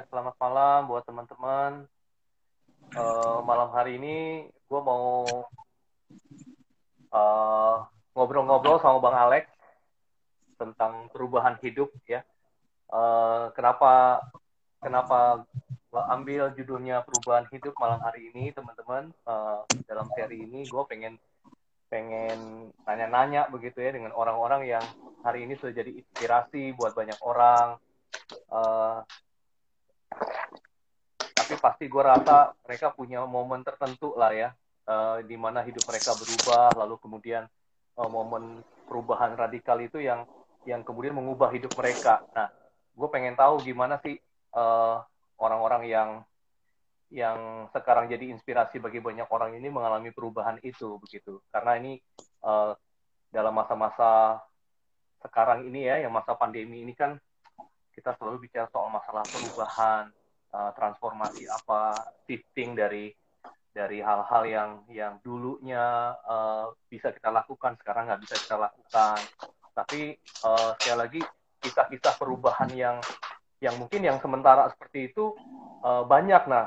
Ya, selamat malam buat teman-teman. Uh, malam hari ini gue mau eh, ngobrol-ngobrol uh, sama Bang Alex tentang perubahan hidup ya. Uh, kenapa kenapa ambil judulnya perubahan hidup malam hari ini teman-teman uh, dalam seri ini gue pengen pengen nanya-nanya begitu ya dengan orang-orang yang hari ini sudah jadi inspirasi buat banyak orang uh, tapi pasti gue rasa mereka punya momen tertentu lah ya uh, di mana hidup mereka berubah lalu kemudian uh, momen perubahan radikal itu yang yang kemudian mengubah hidup mereka. Nah gue pengen tahu gimana sih eh, orang-orang yang yang sekarang jadi inspirasi bagi banyak orang ini mengalami perubahan itu begitu. Karena ini uh, dalam masa-masa sekarang ini ya yang masa pandemi ini kan kita selalu bicara soal masalah perubahan uh, transformasi apa shifting dari dari hal-hal yang yang dulunya uh, bisa kita lakukan sekarang nggak bisa kita lakukan. Tapi uh, sekali lagi kisah-kisah perubahan yang yang mungkin yang sementara seperti itu uh, banyak. Nah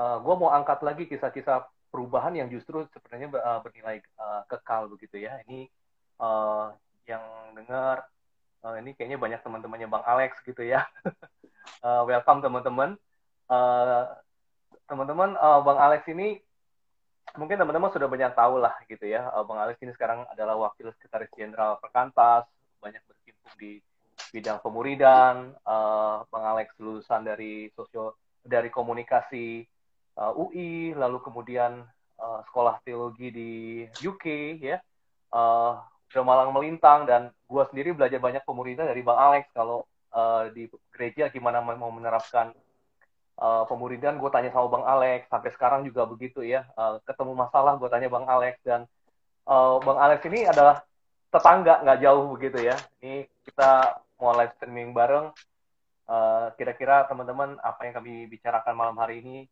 uh, gue mau angkat lagi kisah-kisah perubahan yang justru sebenarnya uh, bernilai uh, kekal begitu ya. Ini uh, yang dengar uh, ini kayaknya banyak teman-temannya bang Alex gitu ya uh, welcome teman-teman. Uh, teman-teman, uh, Bang Alex ini mungkin teman-teman sudah banyak tahu lah gitu ya. Uh, Bang Alex ini sekarang adalah wakil sekretaris jenderal Perkantas, banyak berkecimpung di bidang pemuridan. Uh, Bang Alex lulusan dari sosio dari komunikasi uh, UI, lalu kemudian uh, sekolah teologi di UK ya. Uh, malang melintang dan gue sendiri belajar banyak pemuridan dari Bang Alex. Kalau uh, di gereja gimana mau menerapkan uh, pemuridan gue tanya sama bang Alex. Sampai sekarang juga begitu ya. Uh, ketemu masalah gue tanya bang Alex. Dan uh, bang Alex ini adalah tetangga nggak jauh begitu ya. Ini kita mau live streaming bareng. Kira kira-kira teman-teman apa yang kami bicarakan malam hari ini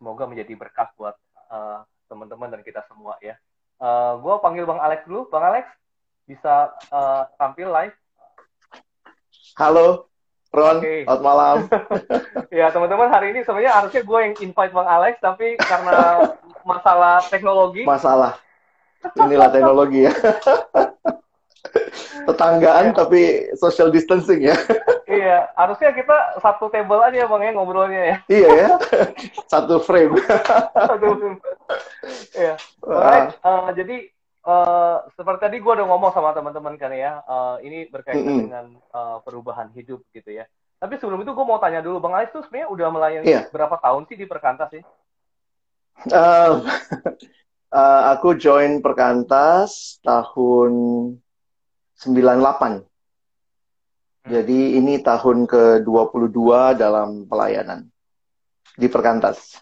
semoga menjadi berkat buat uh, teman-teman dan kita semua ya. Uh, gue panggil bang Alex dulu. Bang Alex bisa uh, tampil live Halo, Ron, okay. selamat malam. ya, teman-teman, hari ini sebenarnya harusnya gue yang invite Bang Alex, tapi karena masalah teknologi. Masalah. Inilah teknologi ya. Tetanggaan ya. tapi social distancing ya. iya, harusnya kita satu table aja Bang ya ngobrolnya ya. iya ya. Satu frame. satu frame. Iya. Alright, uh, jadi Uh, seperti tadi gue udah ngomong sama teman-teman kan ya, uh, ini berkaitan mm -hmm. dengan uh, perubahan hidup gitu ya. Tapi sebelum itu gue mau tanya dulu, Bang Alex tuh sebenarnya udah melayani yeah. berapa tahun sih di Perkantas sih? Uh, uh, aku join Perkantas tahun 98. Hmm. Jadi ini tahun ke-22 dalam pelayanan di Perkantas.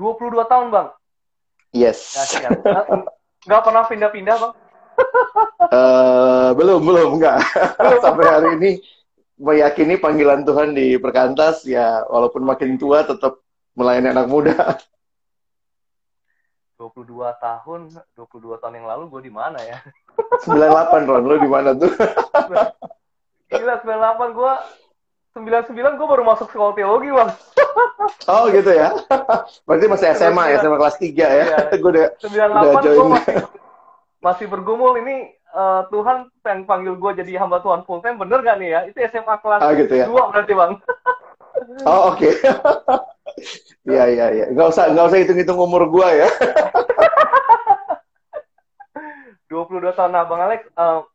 22 tahun, Bang? Yes. Ya, Nggak pernah pindah-pindah, Bang? uh, belum, belum, enggak. Sampai hari ini meyakini panggilan Tuhan di perkantas, ya walaupun makin tua tetap melayani anak muda. 22 tahun, 22 tahun yang lalu gue di mana ya? 98, Ron. Lu di mana tuh? Gila, 98 gue 99 gue baru masuk sekolah teologi bang. oh gitu ya. Berarti masih SMA ya, SMA kelas 3 ya. Iya. gue udah 98 udah gue masih, masih bergumul ini uh, Tuhan yang panggil gue jadi hamba Tuhan full time bener gak nih ya? Itu SMA kelas oh, gitu ya? 2 berarti bang. oh oke. Okay. Iya iya iya. Gak usah gak usah hitung-hitung umur gue ya. 22 tahun nah Bang Alex, uh,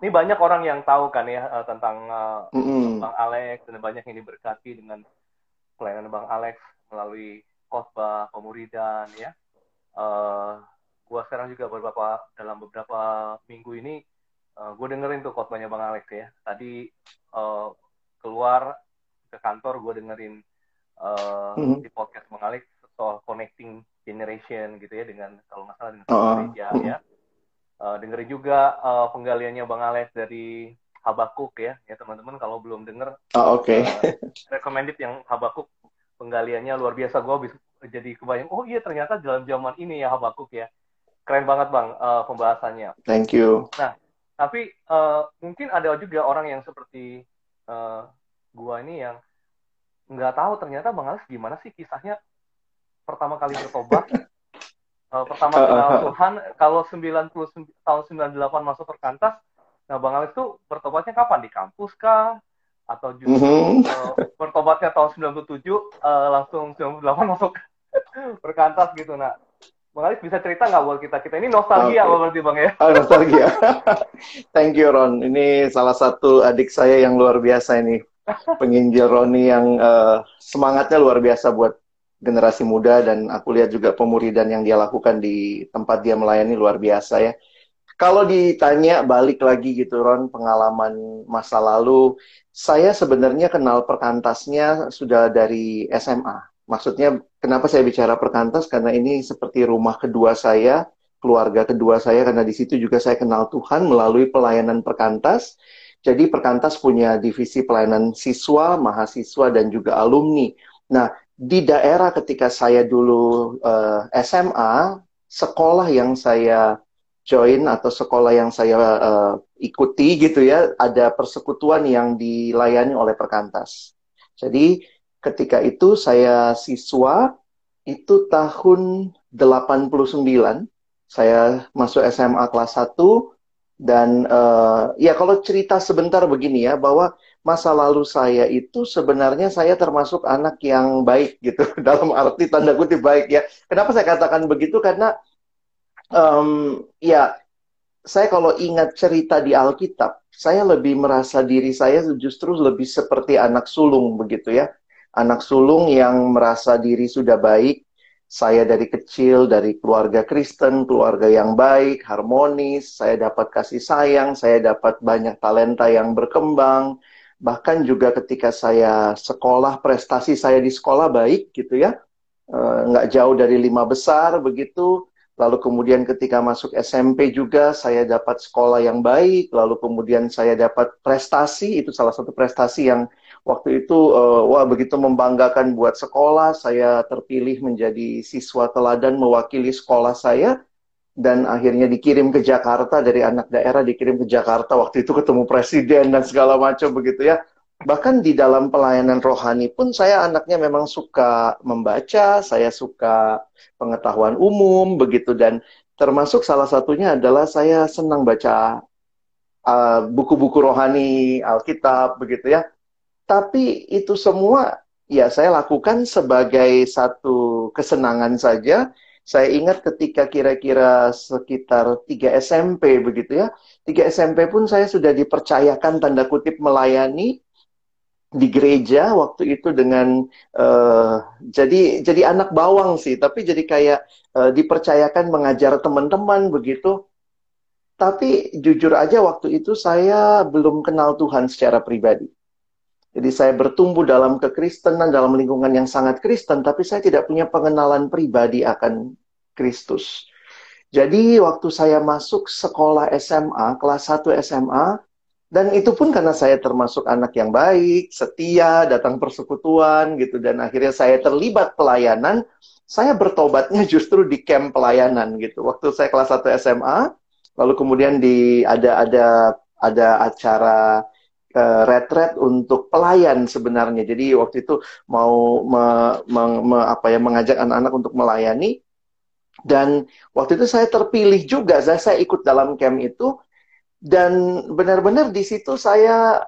ini banyak orang yang tahu kan ya uh, tentang uh, mm -hmm. Bang Alex dan banyak yang diberkati dengan pelayanan Bang Alex melalui khotbah pemuridan ya. Uh, gua sekarang juga beberapa dalam beberapa minggu ini uh, gue dengerin tuh khotbahnya Bang Alex ya. Tadi uh, keluar ke kantor gue dengerin uh, mm -hmm. di podcast Bang Alex soal connecting generation gitu ya dengan kalau nggak salah dengan uh, gereja uh, ya uh, dengerin juga uh, penggaliannya Bang Alex dari Habakuk ya, ya teman-teman kalau belum denger, oh, oke, okay. uh, recommended yang Habakuk penggaliannya luar biasa. Gue bisa jadi kebayang, oh iya ternyata dalam zaman ini ya Habakuk ya, keren banget bang uh, pembahasannya. Thank you. Nah, tapi uh, mungkin ada juga orang yang seperti uh, gua ini yang nggak tahu ternyata bang Alex gimana sih kisahnya pertama kali bertobat uh, pertama kenal Tuhan kalau 90 tahun 98 masuk perkantas nah Bang Alex tuh bertobatnya kapan? Di kampus kah? Atau justru mm -hmm. uh, bertobatnya tahun 97 uh, eh, langsung 98 masuk perkantas gitu? Nah Bang Alex bisa cerita nggak buat kita? Kita ini nostalgia okay. berarti Bang ya? Oh, nostalgia. Thank you Ron. Ini salah satu adik saya yang luar biasa ini. Penginjil Roni yang uh, semangatnya luar biasa buat generasi muda dan aku lihat juga pemuridan yang dia lakukan di tempat dia melayani luar biasa ya. Kalau ditanya balik lagi gitu Ron pengalaman masa lalu, saya sebenarnya kenal perkantasnya sudah dari SMA. Maksudnya kenapa saya bicara perkantas karena ini seperti rumah kedua saya, keluarga kedua saya karena di situ juga saya kenal Tuhan melalui pelayanan perkantas. Jadi perkantas punya divisi pelayanan siswa, mahasiswa dan juga alumni. Nah, di daerah ketika saya dulu uh, eh, SMA, sekolah yang saya join atau sekolah yang saya uh, ikuti gitu ya, ada persekutuan yang dilayani oleh perkantas. Jadi ketika itu saya siswa itu tahun 89 saya masuk SMA kelas 1 dan uh, ya kalau cerita sebentar begini ya bahwa masa lalu saya itu sebenarnya saya termasuk anak yang baik gitu dalam arti tanda kutip baik ya. Kenapa saya katakan begitu? Karena um, ya saya kalau ingat cerita di Alkitab, saya lebih merasa diri saya justru lebih seperti anak sulung begitu ya. Anak sulung yang merasa diri sudah baik, saya dari kecil dari keluarga Kristen, keluarga yang baik, harmonis, saya dapat kasih sayang, saya dapat banyak talenta yang berkembang. Bahkan juga ketika saya sekolah, prestasi saya di sekolah baik gitu ya, eh, nggak jauh dari lima besar begitu. Lalu kemudian ketika masuk SMP juga saya dapat sekolah yang baik, lalu kemudian saya dapat prestasi, itu salah satu prestasi yang waktu itu uh, wah begitu membanggakan buat sekolah. Saya terpilih menjadi siswa teladan mewakili sekolah saya dan akhirnya dikirim ke Jakarta dari anak daerah dikirim ke Jakarta waktu itu ketemu presiden dan segala macam begitu ya. Bahkan di dalam pelayanan rohani pun saya anaknya memang suka membaca, saya suka pengetahuan umum begitu dan termasuk salah satunya adalah saya senang baca uh, buku-buku uh, rohani Alkitab begitu ya tapi itu semua ya saya lakukan sebagai satu kesenangan saja. Saya ingat ketika kira-kira sekitar 3 SMP begitu ya. 3 SMP pun saya sudah dipercayakan tanda kutip melayani di gereja waktu itu dengan uh, jadi jadi anak bawang sih. Tapi jadi kayak uh, dipercayakan mengajar teman-teman begitu. Tapi jujur aja waktu itu saya belum kenal Tuhan secara pribadi jadi saya bertumbuh dalam kekristenan, dalam lingkungan yang sangat Kristen, tapi saya tidak punya pengenalan pribadi akan Kristus. Jadi waktu saya masuk sekolah SMA, kelas 1 SMA, dan itu pun karena saya termasuk anak yang baik, setia, datang persekutuan gitu, dan akhirnya saya terlibat pelayanan, saya bertobatnya justru di camp pelayanan gitu. Waktu saya kelas 1 SMA, lalu kemudian di ada ada ada acara uh, retret untuk pelayan sebenarnya. Jadi waktu itu mau me, me, me, apa ya mengajak anak-anak untuk melayani. Dan waktu itu saya terpilih juga, saya, ikut dalam camp itu. Dan benar-benar di situ saya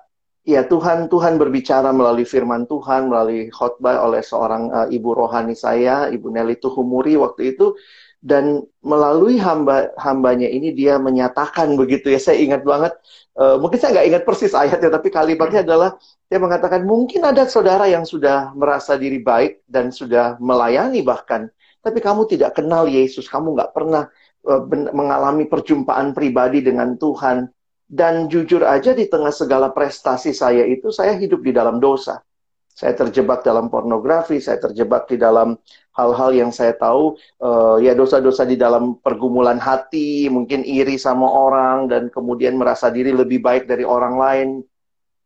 ya Tuhan Tuhan berbicara melalui firman Tuhan melalui khotbah oleh seorang uh, ibu rohani saya, Ibu Nelly Tuhumuri waktu itu dan melalui hamba hambanya ini dia menyatakan begitu ya saya ingat banget uh, mungkin saya nggak ingat persis ayatnya tapi kalimatnya adalah dia mengatakan mungkin ada saudara yang sudah merasa diri baik dan sudah melayani bahkan tapi kamu tidak kenal Yesus, kamu nggak pernah uh, mengalami perjumpaan pribadi dengan Tuhan. Dan jujur aja di tengah segala prestasi saya itu, saya hidup di dalam dosa. Saya terjebak dalam pornografi, saya terjebak di dalam hal-hal yang saya tahu, uh, ya dosa-dosa di dalam pergumulan hati, mungkin iri sama orang, dan kemudian merasa diri lebih baik dari orang lain.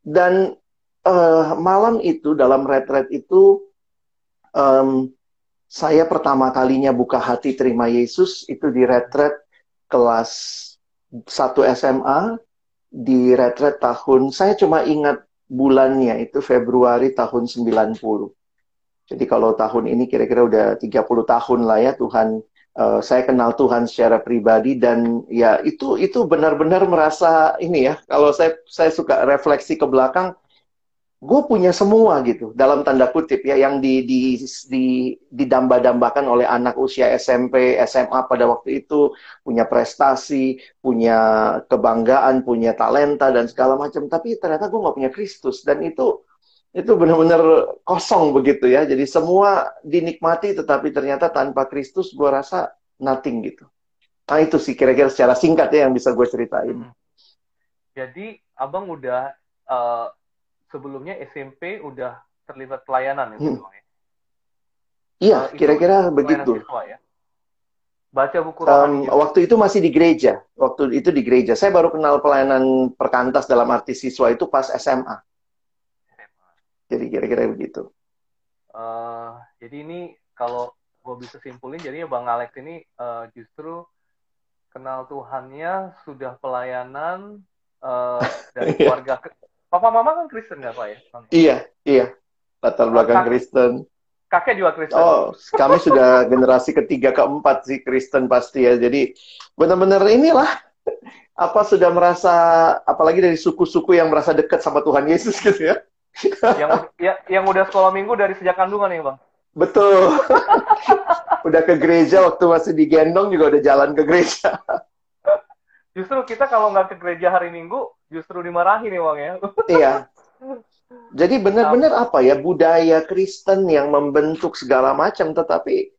Dan uh, malam itu, dalam retret itu, um, saya pertama kalinya buka hati terima Yesus itu di retret kelas 1 SMA di retret tahun saya cuma ingat bulannya itu Februari tahun 90. Jadi kalau tahun ini kira-kira udah 30 tahun lah ya Tuhan uh, saya kenal Tuhan secara pribadi dan ya itu itu benar-benar merasa ini ya kalau saya saya suka refleksi ke belakang gue punya semua gitu dalam tanda kutip ya yang di, di, di didamba-dambakan oleh anak usia SMP SMA pada waktu itu punya prestasi punya kebanggaan punya talenta dan segala macam. Tapi ternyata gue nggak punya Kristus dan itu itu benar-benar kosong begitu ya jadi semua dinikmati tetapi ternyata tanpa Kristus gue rasa nothing gitu nah itu sih kira-kira secara singkat ya yang bisa gue ceritain hmm. jadi abang udah uh sebelumnya SMP udah terlibat pelayanan ya, hmm. ya? Iya, uh, kira-kira begitu. Siswa, ya? Baca buku rohani. Um, waktu itu masih di gereja. Waktu itu di gereja. Saya baru kenal pelayanan perkantas dalam arti siswa itu pas SMA. Jadi kira-kira begitu. Uh, jadi ini kalau gue bisa simpulin, jadi Bang Alex ini uh, justru kenal Tuhannya sudah pelayanan uh, dari keluarga Papa mama kan Kristen nggak Pak ya? Iya, iya. Latar belakang Kak, Kristen. Kakek juga Kristen. Oh, kami sudah generasi ketiga keempat sih Kristen pasti ya. Jadi benar-benar inilah apa sudah merasa apalagi dari suku-suku yang merasa dekat sama Tuhan Yesus gitu ya. Yang ya, yang udah sekolah minggu dari sejak kandungan ya, Bang. Betul. udah ke gereja waktu masih digendong juga udah jalan ke gereja. Justru kita kalau nggak ke gereja hari Minggu, justru dimarahin nih Bang ya. Iya. Jadi benar-benar apa ya budaya Kristen yang membentuk segala macam, tetapi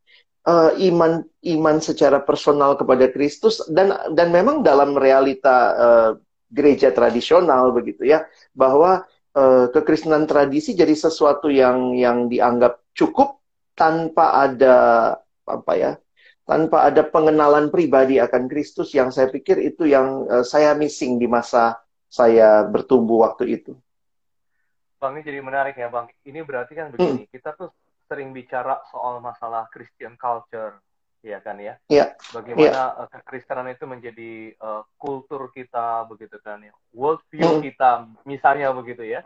uh, iman iman secara personal kepada Kristus dan dan memang dalam realita uh, gereja tradisional begitu ya bahwa uh, kekristenan tradisi jadi sesuatu yang yang dianggap cukup tanpa ada apa ya tanpa ada pengenalan pribadi akan Kristus yang saya pikir itu yang uh, saya missing di masa saya bertumbuh waktu itu. Bang ini jadi menarik ya Bang. Ini berarti kan begini, hmm. kita tuh sering bicara soal masalah Christian culture, ya kan ya? Iya. Bagaimana ya. kekristenan itu menjadi uh, kultur kita begitu kan ya, world view hmm. kita misalnya begitu ya.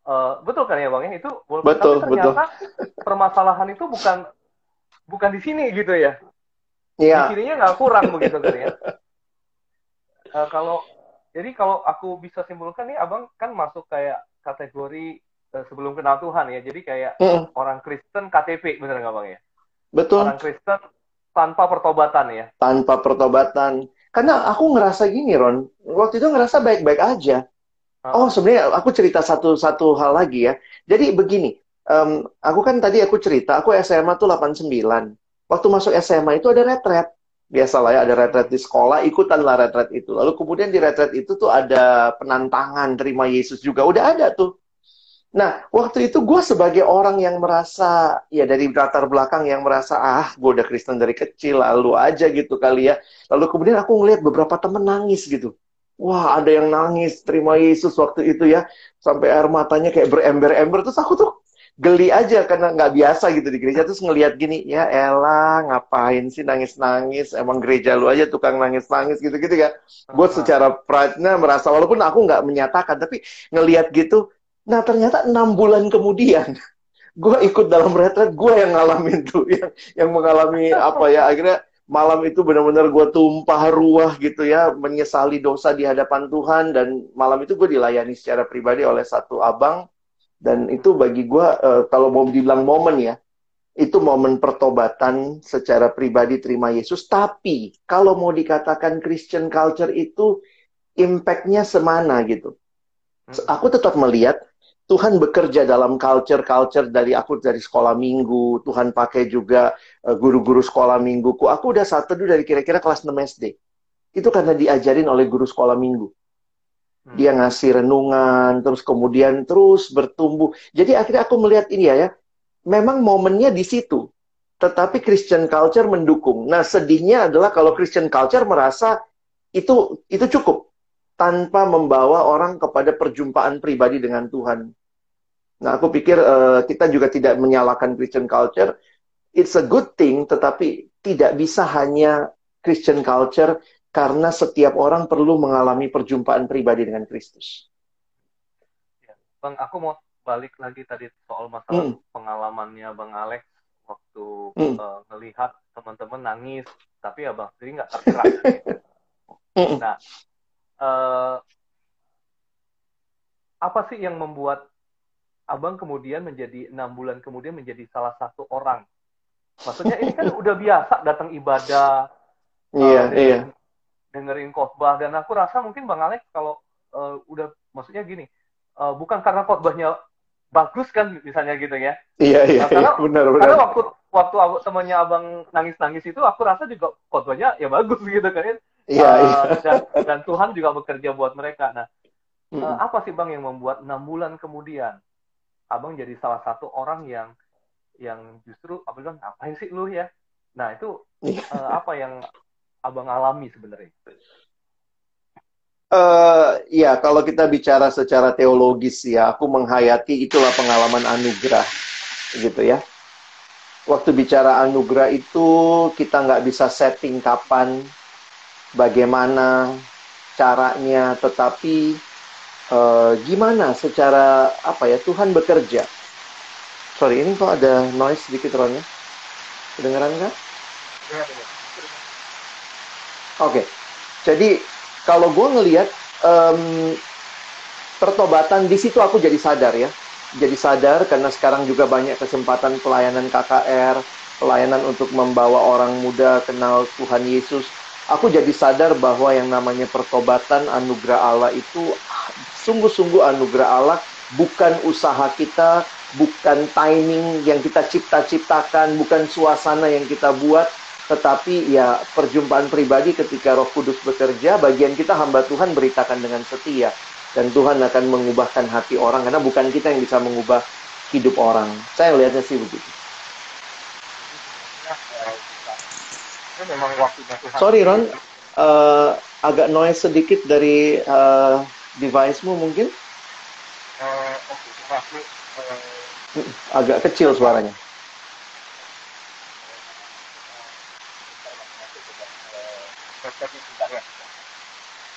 Uh, betul kan ya Bang ya? Itu betul, tapi ternyata betul. permasalahan itu bukan bukan di sini gitu ya. Iya. Di nggak kurang begitu kan ya. Uh, kalau jadi kalau aku bisa simpulkan nih, abang kan masuk kayak kategori uh, sebelum kenal Tuhan ya. Jadi kayak mm. orang Kristen KTP, bener nggak bang ya? Betul. Orang Kristen tanpa pertobatan ya. Tanpa pertobatan. Karena aku ngerasa gini, Ron. Waktu itu ngerasa baik-baik aja. Uh. Oh, sebenarnya aku cerita satu satu hal lagi ya. Jadi begini, um, aku kan tadi aku cerita, aku SMA tuh 89 waktu masuk SMA itu ada retret. Biasalah ya, ada retret di sekolah, ikutanlah retret itu. Lalu kemudian di retret itu tuh ada penantangan terima Yesus juga. Udah ada tuh. Nah, waktu itu gue sebagai orang yang merasa, ya dari latar belakang yang merasa, ah gue udah Kristen dari kecil, lalu aja gitu kali ya. Lalu kemudian aku ngeliat beberapa temen nangis gitu. Wah, ada yang nangis terima Yesus waktu itu ya. Sampai air matanya kayak berember-ember. Terus aku tuh geli aja karena nggak biasa gitu di gereja terus ngelihat gini ya Ella ngapain sih nangis nangis emang gereja lu aja tukang nangis nangis gitu gitu ya gue secara pride-nya merasa walaupun aku nggak menyatakan tapi ngelihat gitu nah ternyata enam bulan kemudian gue ikut dalam retret gue yang ngalamin tuh yang yang mengalami apa ya akhirnya malam itu benar-benar gue tumpah ruah gitu ya menyesali dosa di hadapan Tuhan dan malam itu gue dilayani secara pribadi oleh satu abang dan itu bagi gue, uh, kalau mau dibilang momen ya, itu momen pertobatan secara pribadi terima Yesus. Tapi kalau mau dikatakan Christian culture itu impact-nya semana gitu. Hmm. Aku tetap melihat Tuhan bekerja dalam culture-culture dari aku dari sekolah minggu. Tuhan pakai juga uh, guru-guru sekolah mingguku. Aku udah satu dulu dari kira-kira kelas 6 SD. Itu karena diajarin oleh guru sekolah minggu. Hmm. Dia ngasih renungan, terus kemudian terus bertumbuh. Jadi akhirnya aku melihat ini ya, ya memang momennya di situ. Tetapi Christian culture mendukung. Nah sedihnya adalah kalau Christian culture merasa itu itu cukup tanpa membawa orang kepada perjumpaan pribadi dengan Tuhan. Nah aku pikir uh, kita juga tidak menyalahkan Christian culture. It's a good thing, tetapi tidak bisa hanya Christian culture karena setiap orang perlu mengalami perjumpaan pribadi dengan Kristus. Ya, bang, aku mau balik lagi tadi soal masalah mm. pengalamannya Bang Alex waktu mm. uh, ngelihat teman-teman nangis, tapi ya Bang sendiri nggak tergerak. Nah, uh, apa sih yang membuat Abang kemudian menjadi enam bulan kemudian menjadi salah satu orang? Maksudnya ini kan udah biasa datang ibadah, Iya, uh, iya dengerin khotbah dan aku rasa mungkin Bang Alex kalau uh, udah maksudnya gini uh, bukan karena khotbahnya bagus kan misalnya gitu ya iya iya, nah, karena, iya benar benar karena waktu waktu temannya abang nangis nangis itu aku rasa juga khotbahnya ya bagus gitu kan iya, uh, iya. dan dan Tuhan juga bekerja buat mereka nah hmm. uh, apa sih bang yang membuat enam bulan kemudian abang jadi salah satu orang yang yang justru apa bilang ngapain sih lu ya nah itu uh, apa yang abang alami sebenarnya? Uh, ya, kalau kita bicara secara teologis ya, aku menghayati itulah pengalaman anugerah, gitu ya. Waktu bicara anugerah itu kita nggak bisa setting kapan, bagaimana caranya, tetapi uh, gimana secara apa ya Tuhan bekerja. Sorry, ini kok ada noise sedikit Ronnya? Kedengeran nggak? Ya. Oke, okay. jadi kalau gue ngelihat um, pertobatan di situ aku jadi sadar ya, jadi sadar karena sekarang juga banyak kesempatan pelayanan KKR, pelayanan untuk membawa orang muda kenal Tuhan Yesus. Aku jadi sadar bahwa yang namanya pertobatan anugerah Allah itu sungguh-sungguh anugerah Allah, bukan usaha kita, bukan timing yang kita cipta-ciptakan, bukan suasana yang kita buat, tetapi ya perjumpaan pribadi ketika Roh Kudus bekerja, bagian kita hamba Tuhan beritakan dengan setia dan Tuhan akan mengubahkan hati orang karena bukan kita yang bisa mengubah hidup orang. Saya lihatnya sih begitu. Sorry Ron, uh, agak noise sedikit dari uh, device-mu mungkin? Uh, okay. agak kecil suaranya.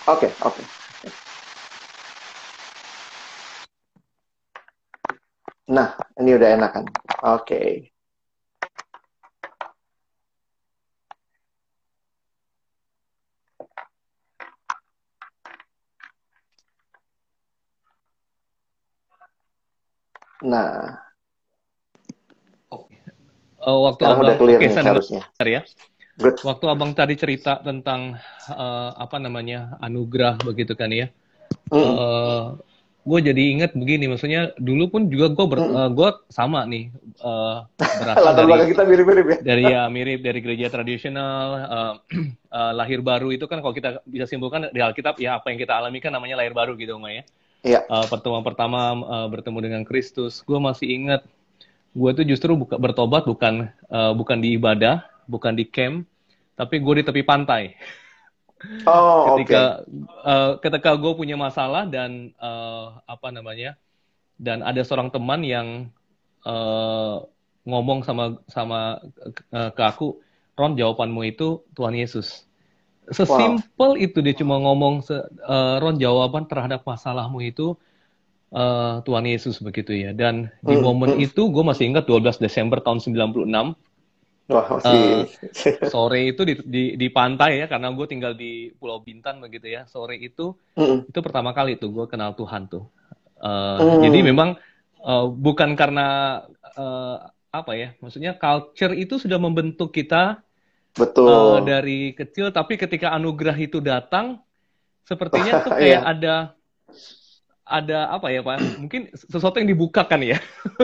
Oke, okay, oke. Okay. Nah, ini udah enak kan? Oke. Okay. Nah. Oke. Uh, waktu Sekarang udah clear nih, harusnya. Ya. Good. Waktu abang tadi cerita tentang uh, apa namanya anugerah begitu kan ya, mm. uh, eh, gue jadi ingat begini, maksudnya dulu pun juga gue ber, mm. uh, eh, gue sama nih uh, berasal dari kita mirip-mirip ya. Dari ya mirip dari gereja tradisional, uh, uh, lahir baru itu kan kalau kita bisa simpulkan di Alkitab ya apa yang kita alami kan namanya lahir baru gitu Uma ya. Iya. Uh, pertemuan pertama uh, bertemu dengan Kristus, gue masih ingat gue tuh justru buka, bertobat bukan uh, bukan di ibadah bukan di camp, tapi gue di tepi pantai. Oh, ketika okay. uh, ketika gue punya masalah dan uh, apa namanya, dan ada seorang teman yang uh, ngomong sama sama uh, ke aku, Ron jawabanmu itu Tuhan Yesus. Sesimpel wow. itu dia cuma ngomong uh, Ron jawaban terhadap masalahmu itu uh, Tuhan Yesus begitu ya. Dan di hmm, momen hmm. itu gue masih ingat 12 Desember tahun 96 Wah, masih. Uh, sore itu di, di di pantai ya karena gue tinggal di Pulau Bintan begitu ya. Sore itu mm. itu pertama kali tuh gue kenal Tuhan tuh. Uh, mm. Jadi memang uh, bukan karena uh, apa ya, maksudnya culture itu sudah membentuk kita Betul. Uh, dari kecil, tapi ketika anugerah itu datang, sepertinya tuh kayak yeah. ada ada apa ya Pak? Mungkin sesuatu yang dibukakan ya.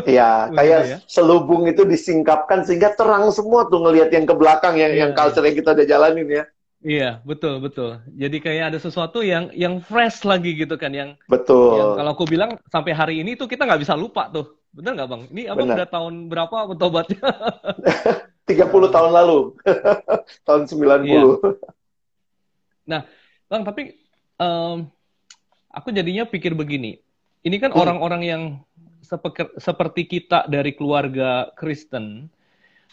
Iya, kayak ya. selubung itu disingkapkan sehingga terang semua tuh ngelihat yang ke belakang yang yeah. yang culture yang kita udah jalanin ya. Iya, betul, betul. Jadi kayak ada sesuatu yang yang fresh lagi gitu kan yang Betul. Yang kalau aku bilang sampai hari ini tuh kita nggak bisa lupa tuh. Bener nggak Bang? Ini abang udah tahun berapa bertobatnya? 30 tahun lalu. tahun 90. Iya. Nah, Bang, tapi um, aku jadinya pikir begini. Ini kan hmm. orang-orang hmm. yang seperti kita dari keluarga Kristen.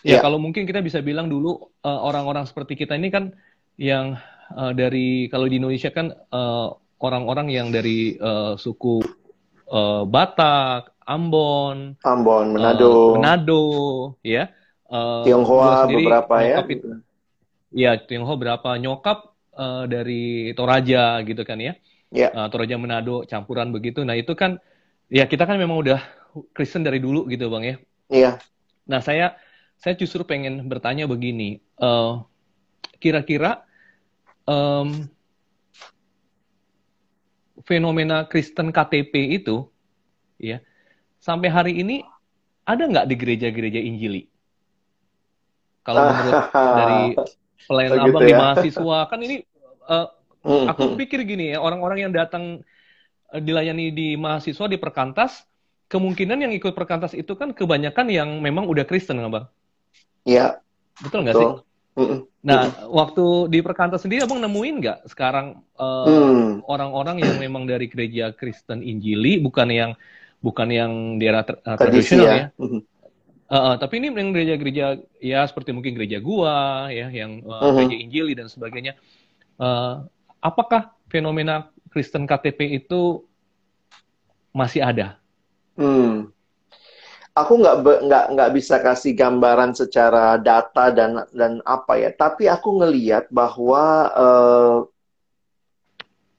Ya, yeah. kalau mungkin kita bisa bilang dulu uh, orang-orang seperti kita ini kan yang uh, dari kalau di Indonesia kan uh, orang-orang yang dari uh, suku uh, Batak, Ambon, Ambon, Manado, uh, Manado, ya. Uh, Tionghoa beberapa ya. Itu, ya, Tionghoa berapa nyokap uh, dari Toraja gitu kan ya yeah. Ya. uh, Toraja Manado campuran begitu. Nah itu kan ya kita kan memang udah Kristen dari dulu gitu bang ya. Iya. Yeah. Nah saya saya justru pengen bertanya begini, uh, kira-kira um, fenomena Kristen KTP itu, ya sampai hari ini ada nggak di gereja-gereja Injili? Kalau menurut dari pelayan abang ya? di mahasiswa kan ini uh, Hmm, aku hmm. pikir gini ya, orang-orang yang datang uh, dilayani di mahasiswa di perkantas, kemungkinan yang ikut perkantas itu kan kebanyakan yang memang udah Kristen, nggak bang? Iya. Betul nggak sih? Hmm. Nah, waktu di perkantas sendiri abang nemuin nggak sekarang uh, hmm. orang-orang yang memang dari gereja Kristen Injili, bukan yang bukan yang di era tra uh, tradisional ya? ya. Uh, uh, tapi ini yang gereja-gereja ya seperti mungkin gereja gua ya, yang uh, hmm. gereja Injili dan sebagainya. Uh, apakah fenomena Kristen KTP itu masih ada? Hmm. Aku nggak nggak nggak bisa kasih gambaran secara data dan dan apa ya, tapi aku ngeliat bahwa uh,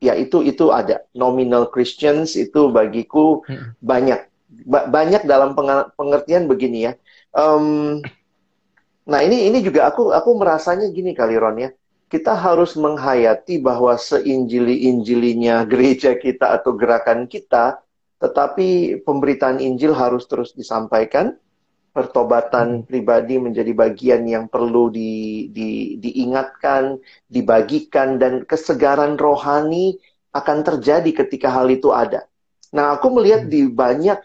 ya itu itu ada nominal Christians itu bagiku hmm. banyak ba banyak dalam pengertian begini ya. Um, nah ini ini juga aku aku merasanya gini kali Ron ya kita harus menghayati bahwa seinjili-injilinya gereja kita atau gerakan kita, tetapi pemberitaan Injil harus terus disampaikan. Pertobatan pribadi menjadi bagian yang perlu di, di, diingatkan, dibagikan, dan kesegaran rohani akan terjadi ketika hal itu ada. Nah, aku melihat di banyak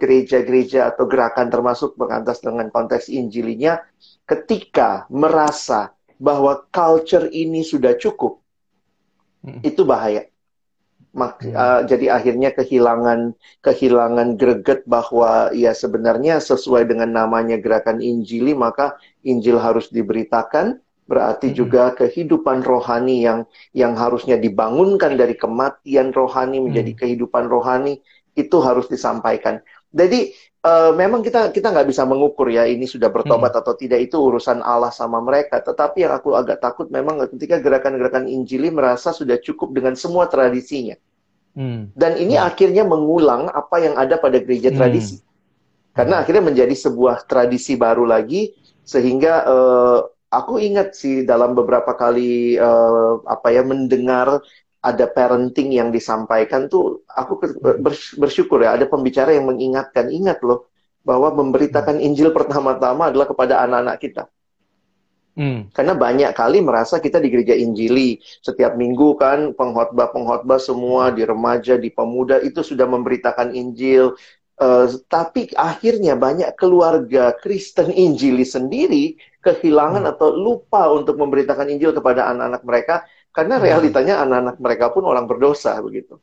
gereja-gereja uh, atau gerakan termasuk pengantas dengan konteks Injilinya, ketika merasa bahwa culture ini sudah cukup, hmm. itu bahaya. Mak, hmm. uh, jadi akhirnya kehilangan kehilangan greget bahwa ya sebenarnya sesuai dengan namanya gerakan Injili maka Injil harus diberitakan berarti hmm. juga kehidupan rohani yang yang harusnya dibangunkan dari kematian rohani menjadi hmm. kehidupan rohani itu harus disampaikan. Jadi uh, memang kita kita nggak bisa mengukur ya ini sudah bertobat hmm. atau tidak itu urusan Allah sama mereka. Tetapi yang aku agak takut memang ketika gerakan-gerakan Injili merasa sudah cukup dengan semua tradisinya. Hmm. Dan ini hmm. akhirnya mengulang apa yang ada pada gereja hmm. tradisi. Karena hmm. akhirnya menjadi sebuah tradisi baru lagi sehingga uh, aku ingat sih dalam beberapa kali uh, apa ya mendengar ada parenting yang disampaikan tuh aku bersyukur ya ada pembicara yang mengingatkan ingat loh bahwa memberitakan Injil pertama-tama adalah kepada anak-anak kita. Hmm. Karena banyak kali merasa kita di gereja Injili setiap minggu kan pengkhotbah-pengkhotbah semua di remaja, di pemuda itu sudah memberitakan Injil. Uh, tapi akhirnya banyak keluarga Kristen Injili sendiri kehilangan hmm. atau lupa untuk memberitakan Injil kepada anak-anak mereka karena hmm. realitanya anak-anak mereka pun orang berdosa begitu.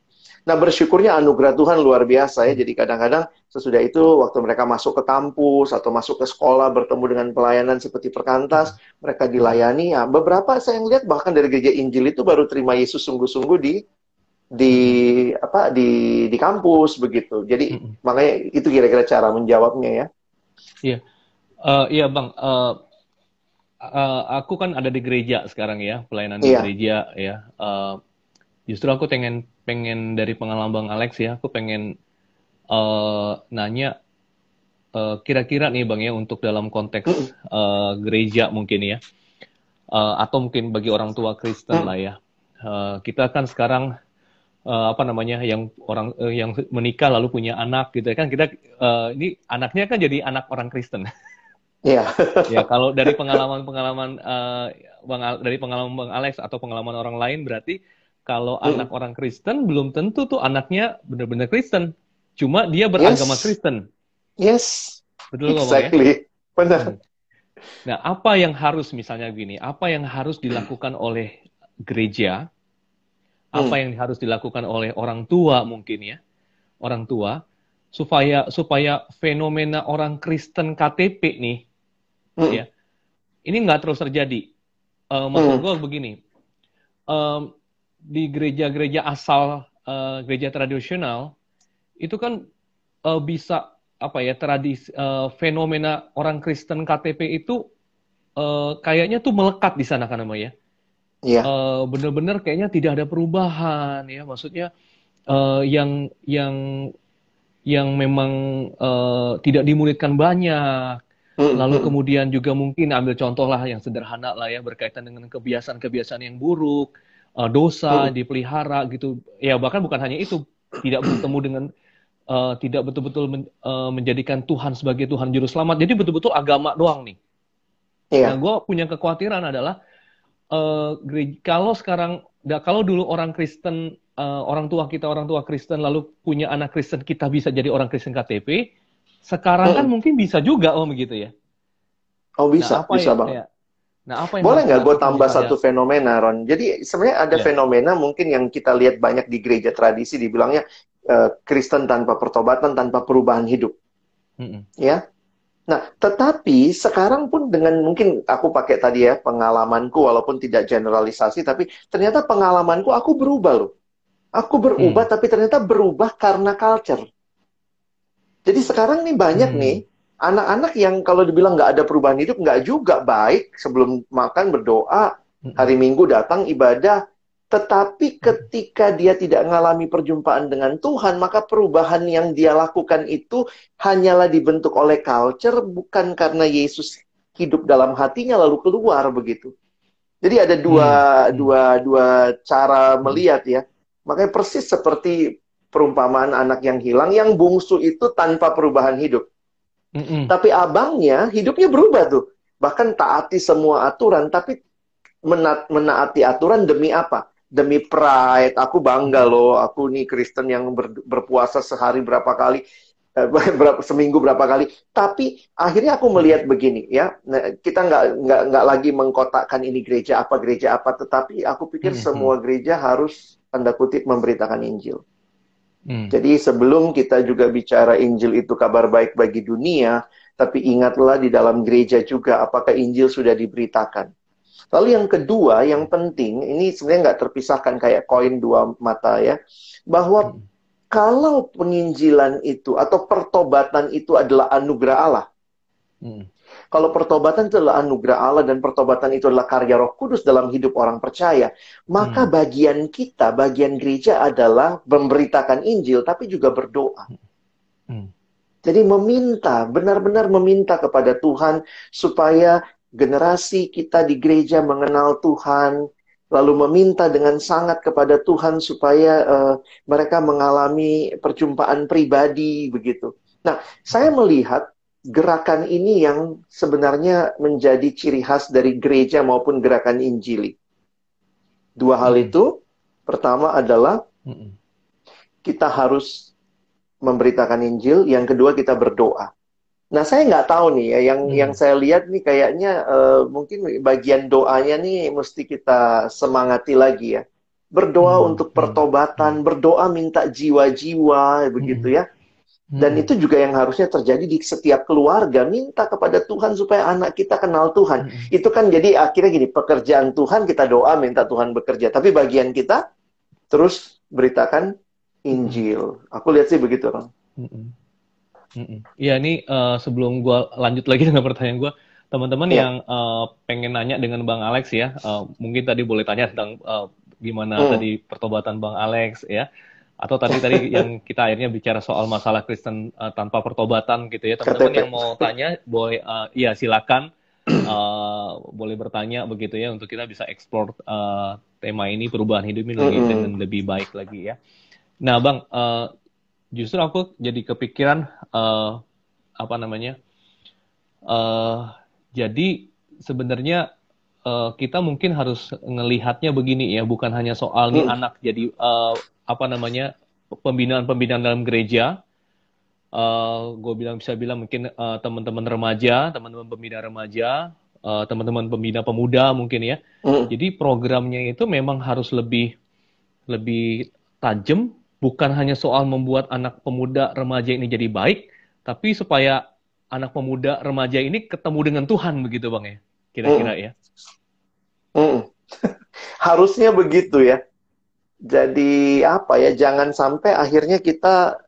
Nah bersyukurnya anugerah Tuhan luar biasa ya. Jadi kadang-kadang sesudah itu waktu mereka masuk ke kampus atau masuk ke sekolah bertemu dengan pelayanan seperti perkantas, mereka dilayani. Ya, beberapa saya lihat bahkan dari gereja Injil itu baru terima Yesus sungguh-sungguh di di apa di di kampus begitu. Jadi mm -hmm. makanya itu kira-kira cara menjawabnya ya. Iya, uh, iya bang. Uh, uh, aku kan ada di gereja sekarang ya, pelayanan di iya. gereja ya. Uh, justru aku pengen pengen dari pengalaman bang Alex ya, aku pengen uh, nanya kira-kira uh, nih bang ya untuk dalam konteks uh, gereja mungkin ya, uh, atau mungkin bagi orang tua Kristen lah ya. Uh, kita kan sekarang uh, apa namanya yang orang uh, yang menikah lalu punya anak gitu ya kan kita uh, ini anaknya kan jadi anak orang Kristen. Iya. ya kalau dari pengalaman-pengalaman uh, bang dari pengalaman bang Alex atau pengalaman orang lain berarti kalau hmm. anak orang Kristen belum tentu tuh anaknya benar-benar Kristen. Cuma dia beragama yes. Kristen. Yes. Betul exactly. ya? Benar. Hmm. Nah, apa yang harus misalnya gini, apa yang harus dilakukan oleh gereja apa hmm. yang harus dilakukan oleh orang tua mungkin ya orang tua supaya supaya fenomena orang Kristen KTP nih hmm. ya ini nggak terus terjadi uh, maksud hmm. gue begini um, di gereja-gereja asal uh, gereja tradisional itu kan uh, bisa apa ya tradisi uh, fenomena orang Kristen KTP itu uh, kayaknya tuh melekat di sana kan namanya yeah. Iya. uh, benar-benar kayaknya tidak ada perubahan ya maksudnya uh, yang yang yang memang uh, tidak dimulitkan banyak. Lalu kemudian juga mungkin ambil contoh lah yang sederhana lah ya berkaitan dengan kebiasaan-kebiasaan yang buruk uh, dosa mm. dipelihara gitu ya bahkan bukan hanya itu tidak bertemu dengan uh, tidak betul-betul men, uh, menjadikan Tuhan sebagai Tuhan juru selamat jadi betul-betul agama doang nih yeah. nah gue punya kekhawatiran adalah uh, kalau sekarang kalau dulu orang Kristen uh, orang tua kita orang tua Kristen lalu punya anak Kristen kita bisa jadi orang Kristen KTP sekarang kan hmm. mungkin bisa juga om begitu ya oh bisa nah, bisa bang ya, Nah, apa yang Boleh nggak gue tambah satu ya? fenomena, Ron? Jadi sebenarnya ada yeah. fenomena mungkin yang kita lihat banyak di gereja tradisi, dibilangnya uh, Kristen tanpa pertobatan, tanpa perubahan hidup. Mm -hmm. Ya, Nah, tetapi sekarang pun dengan mungkin aku pakai tadi ya pengalamanku walaupun tidak generalisasi tapi ternyata pengalamanku aku berubah loh. Aku berubah hmm. tapi ternyata berubah karena culture. Jadi sekarang nih banyak hmm. nih anak-anak yang kalau dibilang nggak ada perubahan hidup nggak juga baik sebelum makan berdoa hmm. hari Minggu datang ibadah tetapi hmm. ketika dia tidak mengalami perjumpaan dengan Tuhan, maka perubahan yang dia lakukan itu hanyalah dibentuk oleh culture, bukan karena Yesus hidup dalam hatinya lalu keluar begitu. Jadi ada dua hmm. dua dua cara hmm. melihat ya. Makanya persis seperti perumpamaan anak yang hilang, yang bungsu itu tanpa perubahan hidup. Hmm. Tapi abangnya hidupnya berubah tuh. Bahkan taati semua aturan, tapi menaati aturan demi apa? demi pride, aku bangga loh, aku nih Kristen yang ber, berpuasa sehari berapa kali, eh, berapa, seminggu berapa kali. Tapi akhirnya aku melihat begini ya, nah, kita nggak nggak nggak lagi mengkotakkan ini gereja apa gereja apa, tetapi aku pikir semua gereja harus tanda kutip memberitakan Injil. Hmm. Jadi sebelum kita juga bicara Injil itu kabar baik bagi dunia, tapi ingatlah di dalam gereja juga apakah Injil sudah diberitakan. Lalu yang kedua, yang penting, ini sebenarnya nggak terpisahkan kayak koin dua mata ya, bahwa hmm. kalau penginjilan itu atau pertobatan itu adalah anugerah Allah. Hmm. Kalau pertobatan itu adalah anugerah Allah dan pertobatan itu adalah karya Roh Kudus dalam hidup orang percaya, maka hmm. bagian kita, bagian gereja adalah memberitakan Injil, tapi juga berdoa. Hmm. Jadi meminta, benar-benar meminta kepada Tuhan supaya generasi kita di gereja mengenal Tuhan, lalu meminta dengan sangat kepada Tuhan supaya uh, mereka mengalami perjumpaan pribadi begitu. Nah, saya melihat gerakan ini yang sebenarnya menjadi ciri khas dari gereja maupun gerakan Injili. Dua hal hmm. itu, pertama adalah hmm. kita harus memberitakan Injil, yang kedua kita berdoa. Nah, saya nggak tahu nih ya, yang hmm. yang saya lihat nih kayaknya uh, mungkin bagian doanya nih mesti kita semangati lagi ya. berdoa Hmm, untuk hmm, pertobatan, berdoa minta jiwa-jiwa begitu ya. Dan Hmm. itu juga yang harusnya terjadi di setiap keluarga, minta kepada Tuhan supaya anak kita kenal Tuhan. Hmm. Itu kan jadi akhirnya gini, pekerjaan Tuhan kita doa minta Tuhan bekerja, tapi bagian kita terus beritakan Injil. Aku lihat sih begitu, Ron. Iya, ini eh, sebelum gua lanjut lagi dengan pertanyaan gua, teman-teman Iya. yang eh, pengen nanya dengan Bang Alex ya, eh, mungkin tadi boleh tanya tentang eh, gimana Hmm. tadi pertobatan Bang Alex ya, atau tadi tadi yang kita akhirnya bicara soal masalah Kristen eh, tanpa pertobatan gitu ya, teman-teman KTP. yang mau tanya boleh, eh, iya silakan eh, boleh bertanya begitu ya untuk kita bisa explore eh, tema ini perubahan hidup ini lagi Mm-mm. dengan lebih baik lagi ya. Nah, Bang, eh, justru aku jadi kepikiran eh, apa namanya? eh jadi sebenarnya eh, kita mungkin harus ngelihatnya begini ya, bukan hanya soal nih Hmm. anak jadi eh, apa namanya pembinaan-pembinaan dalam gereja. Eh gue bilang bisa bilang mungkin eh, teman-teman remaja, teman-teman pembina remaja, eh, teman-teman pembina pemuda mungkin ya. Mm. Jadi programnya itu memang harus lebih lebih tajam, bukan hanya soal membuat anak pemuda remaja ini jadi baik, tapi supaya anak pemuda remaja ini ketemu dengan Tuhan begitu bang ya, kira-kira ya. Mm. Harusnya begitu ya. Jadi apa ya? Jangan sampai akhirnya kita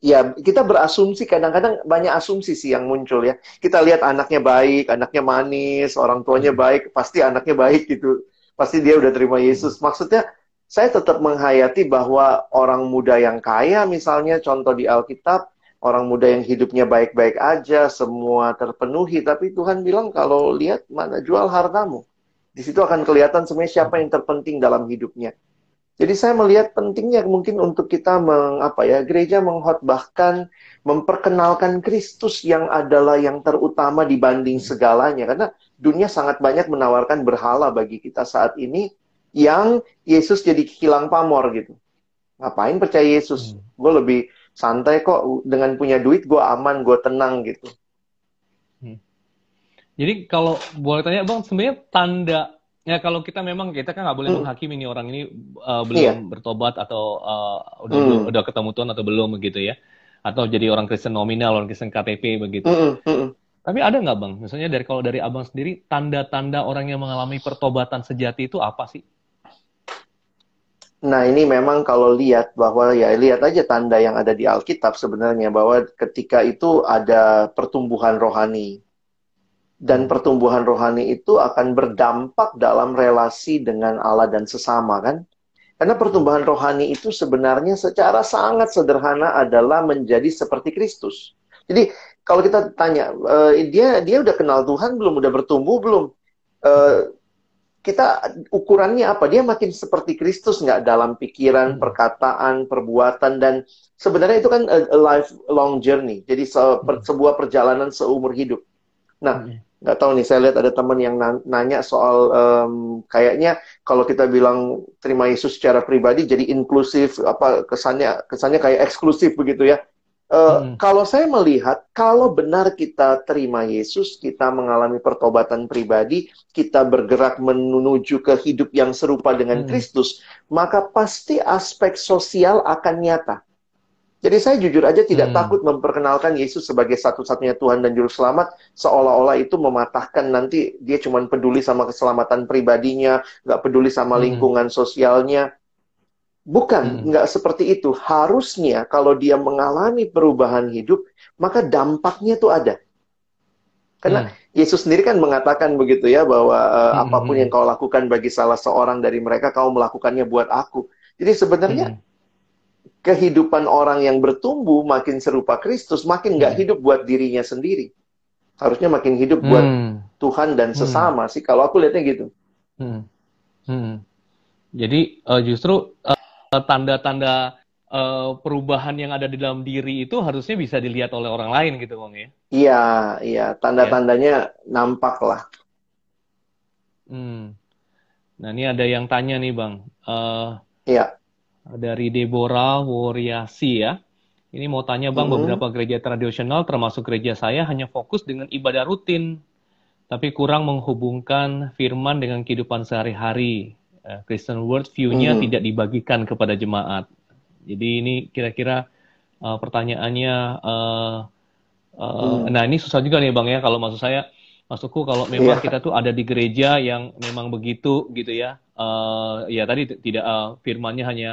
ya kita berasumsi kadang-kadang banyak asumsi sih yang muncul ya. Kita lihat anaknya baik, anaknya manis, orang tuanya Hmm. baik, pasti anaknya baik gitu. Pasti dia udah terima Yesus. Maksudnya saya tetap menghayati bahwa orang muda yang kaya misalnya contoh di Alkitab, orang muda yang hidupnya baik-baik aja, semua terpenuhi, tapi Tuhan bilang kalau lihat mana jual hartamu. Di situ akan kelihatan sebenarnya siapa yang terpenting dalam hidupnya. Jadi saya melihat pentingnya mungkin untuk kita meng, apa ya, gereja menghotbahkan, memperkenalkan Kristus yang adalah yang terutama dibanding segalanya. Karena dunia sangat banyak menawarkan berhala bagi kita saat ini yang Yesus jadi hilang pamor gitu. Ngapain percaya Yesus? Hmm. Gue lebih santai kok dengan punya duit gue aman, gue tenang gitu. Jadi kalau boleh tanya bang, sebenarnya tanda ya kalau kita memang kita kan nggak boleh Hmm. menghakimi nih orang ini uh, belum bertobat atau uh, udah Hmm. udah ketemu Tuhan atau belum begitu ya, atau jadi orang Kristen nominal, orang Kristen KTP begitu. Mm-mm, mm-mm. Tapi ada nggak bang, misalnya dari kalau dari abang sendiri tanda-tanda orang yang mengalami pertobatan sejati itu apa sih? Nah, ini memang kalau lihat bahwa ya lihat aja tanda yang ada di Alkitab sebenarnya bahwa ketika itu ada pertumbuhan rohani. Dan pertumbuhan rohani itu akan berdampak dalam relasi dengan Allah dan sesama kan? Karena pertumbuhan rohani itu sebenarnya secara sangat sederhana adalah menjadi seperti Kristus. Jadi kalau kita tanya eh, dia dia udah kenal Tuhan belum, udah bertumbuh belum? Eh, kita ukurannya apa? Dia makin seperti Kristus nggak dalam pikiran, Hmm. perkataan, perbuatan dan sebenarnya itu kan a, a lifelong journey. Jadi se- per- sebuah perjalanan seumur hidup. Nah, Hmm. Nggak tahu nih. Saya lihat ada teman yang na- nanya soal em, kayaknya kalau kita bilang terima Yesus secara pribadi jadi inklusif apa kesannya kesannya kayak eksklusif begitu ya. Eh, Hmm. Kalau saya melihat, kalau benar kita terima Yesus, kita mengalami pertobatan pribadi, kita bergerak menuju ke hidup yang serupa dengan Hmm. Kristus, maka pasti aspek sosial akan nyata. Jadi saya jujur aja tidak Hmm. takut memperkenalkan Yesus sebagai satu-satunya Tuhan dan Juru Selamat, seolah-olah itu mematahkan nanti dia cuma peduli sama keselamatan pribadinya, nggak peduli sama Hmm. lingkungan sosialnya. Bukan, Hmm. nggak seperti itu. Harusnya kalau dia mengalami perubahan hidup, maka dampaknya tuh ada. Karena Hmm. Yesus sendiri kan mengatakan begitu ya bahwa eh, Hmm, apa pun hmm. yang kau lakukan bagi salah seorang dari mereka, kau melakukannya buat aku. Jadi sebenarnya Hmm. Kehidupan orang yang bertumbuh makin serupa Kristus, makin nggak Hmm. hidup buat dirinya sendiri. Harusnya makin hidup buat Hmm. Tuhan dan Hmm. sesama sih. Kalau aku lihatnya gitu. Hmm. Hmm. Jadi eh, justru eh, tanda-tanda eh, perubahan yang ada di dalam diri itu harusnya bisa dilihat oleh orang lain gitu bang ya. Iya, iya. Tanda-tandanya nampak lah. Hmm. Nah ini ada yang tanya nih bang. Iya. Dari Deborah Woriasi ya. Ini mau tanya bang, Mhm. beberapa gereja tradisional termasuk gereja saya hanya fokus dengan ibadah rutin, tapi kurang menghubungkan firman dengan kehidupan sehari-hari. Uh, Christian worldview-nya Hmm. tidak dibagikan kepada jemaat. Jadi ini kira-kira uh, pertanyaannya. Uh, uh, Hmm. Nah ini susah juga nih bang ya kalau maksud saya, maksudku kalau memang Iya. kita tuh ada di gereja yang memang begitu gitu ya. Uh, ya tadi tidak uh, firmannya hanya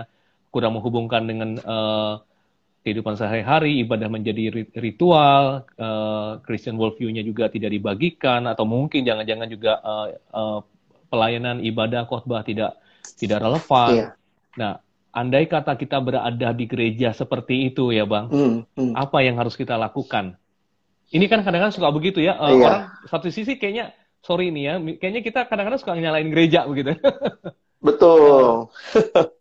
kurang menghubungkan dengan uh, kehidupan sehari-hari, ibadah menjadi ri- ritual, uh, Christian worldview-nya juga tidak dibagikan, atau mungkin jangan-jangan juga uh, uh, pelayanan ibadah khotbah tidak tidak relevan. Iya. Nah, andai kata kita berada di gereja seperti itu ya, Bang, Hmm, hmm. apa yang harus kita lakukan? Ini kan kadang-kadang suka begitu ya, uh, Iya. orang satu sisi kayaknya sorry nih ya, kayaknya kita kadang-kadang suka nyalain gereja begitu. Betul.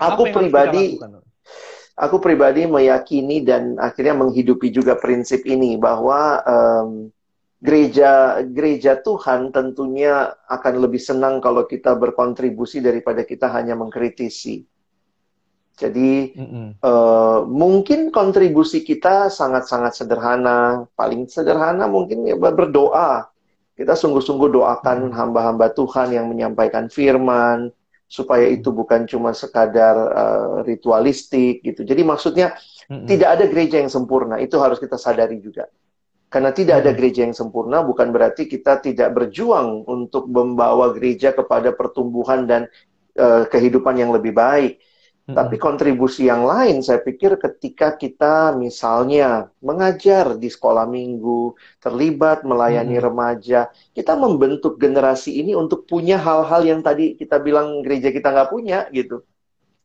aku pribadi, aku pribadi meyakini dan akhirnya menghidupi juga prinsip ini bahwa em, gereja gereja Tuhan tentunya akan lebih senang kalau kita berkontribusi daripada kita hanya mengkritisi. Jadi Mm-mm. eh, mungkin kontribusi kita sangat-sangat sederhana, paling sederhana mungkin ya berdoa. Kita sungguh-sungguh doakan Hmm. hamba-hamba Tuhan yang menyampaikan firman supaya itu bukan cuma sekadar eh, ritualistik gitu. Jadi maksudnya Mm-mm. tidak ada gereja yang sempurna, itu harus kita sadari juga. Karena tidak ada Hmm. gereja yang sempurna bukan berarti kita tidak berjuang untuk membawa gereja kepada pertumbuhan dan eh, kehidupan yang lebih baik. Tapi kontribusi yang lain, saya pikir ketika kita misalnya mengajar di sekolah minggu, terlibat melayani Mm-mm. remaja, kita membentuk generasi ini untuk punya hal-hal yang tadi kita bilang gereja kita nggak punya gitu.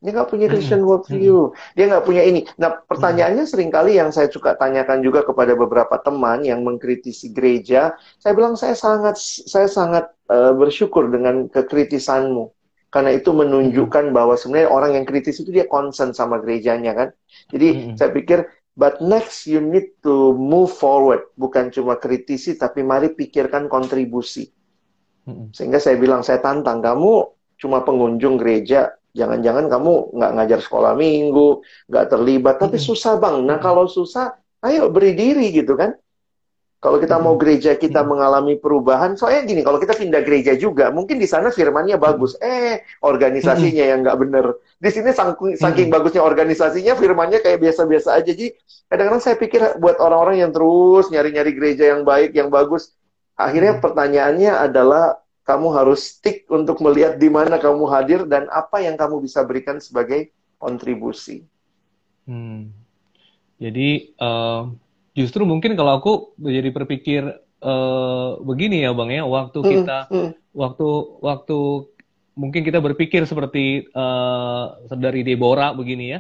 Dia nggak punya Christian worldview, dia nggak punya ini. Nah, pertanyaannya sering kali yang saya suka tanyakan juga kepada beberapa teman yang mengkritisi gereja, saya bilang saya sangat saya sangat eh, bersyukur dengan kekritisanmu. Karena itu menunjukkan bahwa sebenarnya orang yang kritis itu dia concern sama gerejanya kan. Jadi Mm-mm. saya pikir, but next you need to move forward. Bukan cuma kritisi, tapi mari pikirkan kontribusi. Mm-mm. Sehingga saya bilang, saya tantang kamu cuma pengunjung gereja. Jangan-jangan kamu nggak ngajar sekolah minggu, nggak terlibat. Tapi susah bang. Nah kalau susah, ayo beri diri gitu kan. Kalau kita mau gereja kita mengalami perubahan, soalnya gini, kalau kita pindah gereja juga, mungkin di sana firmannya bagus, eh organisasinya yang nggak bener. Di sini saking, saking bagusnya organisasinya, firmannya kayak biasa-biasa aja. Jadi kadang-kadang saya pikir buat orang-orang yang terus nyari-nyari gereja yang baik, yang bagus, akhirnya pertanyaannya adalah kamu harus stick untuk melihat di mana kamu hadir dan apa yang kamu bisa berikan sebagai kontribusi. Hmm. Jadi eh, justru mungkin kalau aku jadi berpikir eh, begini ya Bang ya, waktu Hmm, kita hmm. waktu waktu mungkin kita berpikir seperti eh, dari Deborah begini ya.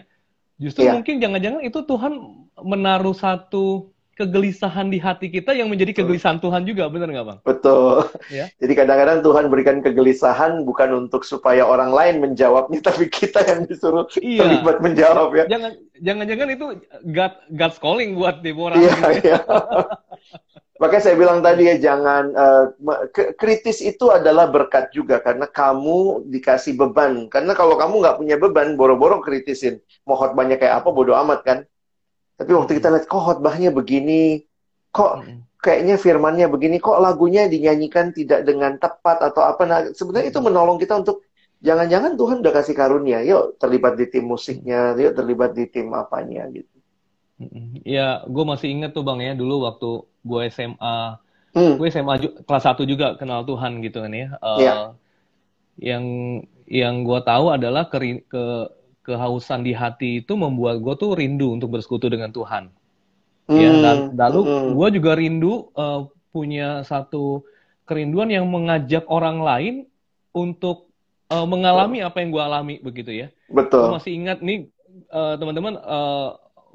Justru Iya. mungkin jangan-jangan itu Tuhan menaruh satu kegelisahan di hati kita yang menjadi Betul. kegelisahan Tuhan juga, benar nggak Bang? Betul. Ya. Jadi kadang-kadang Tuhan berikan kegelisahan bukan untuk supaya orang lain menjawabnya, tapi kita yang disuruh Iya. terlibat menjawab ya. Jangan jangan-jangan itu God God's calling buat Deborah Iya, gitu ya. iya. Makanya saya bilang tadi ya jangan ke- kritis itu adalah berkat juga karena kamu dikasih beban. Karena kalau kamu nggak punya beban, boro-boro kritisin. Mau khotbahnya kayak apa, bodo amat kan. Tapi waktu kita lihat kok khotbahnya begini, kok kayaknya firmannya begini, kok lagunya dinyanyikan tidak dengan tepat atau apa. Nah, sebenarnya itu menolong kita untuk jangan-jangan Tuhan udah kasih karunia. Yuk terlibat di tim musiknya, yuk terlibat di tim apanya gitu. Ya, gue masih inget tuh Bang ya, dulu waktu gue SMA, Hmm, gue SMA kelas 1 juga kenal Tuhan gitu kan ya. Eh, Iya. Yang yang gue tahu adalah keri- ke kehausan di hati itu membuat gue tuh rindu untuk bersekutu dengan Tuhan. Ya, dan hmm, lalu hmm. gue juga rindu eh, punya satu kerinduan yang mengajak orang lain untuk eh, mengalami apa yang gue alami begitu ya. Betul. masih ingat nih eh, teman-teman eh,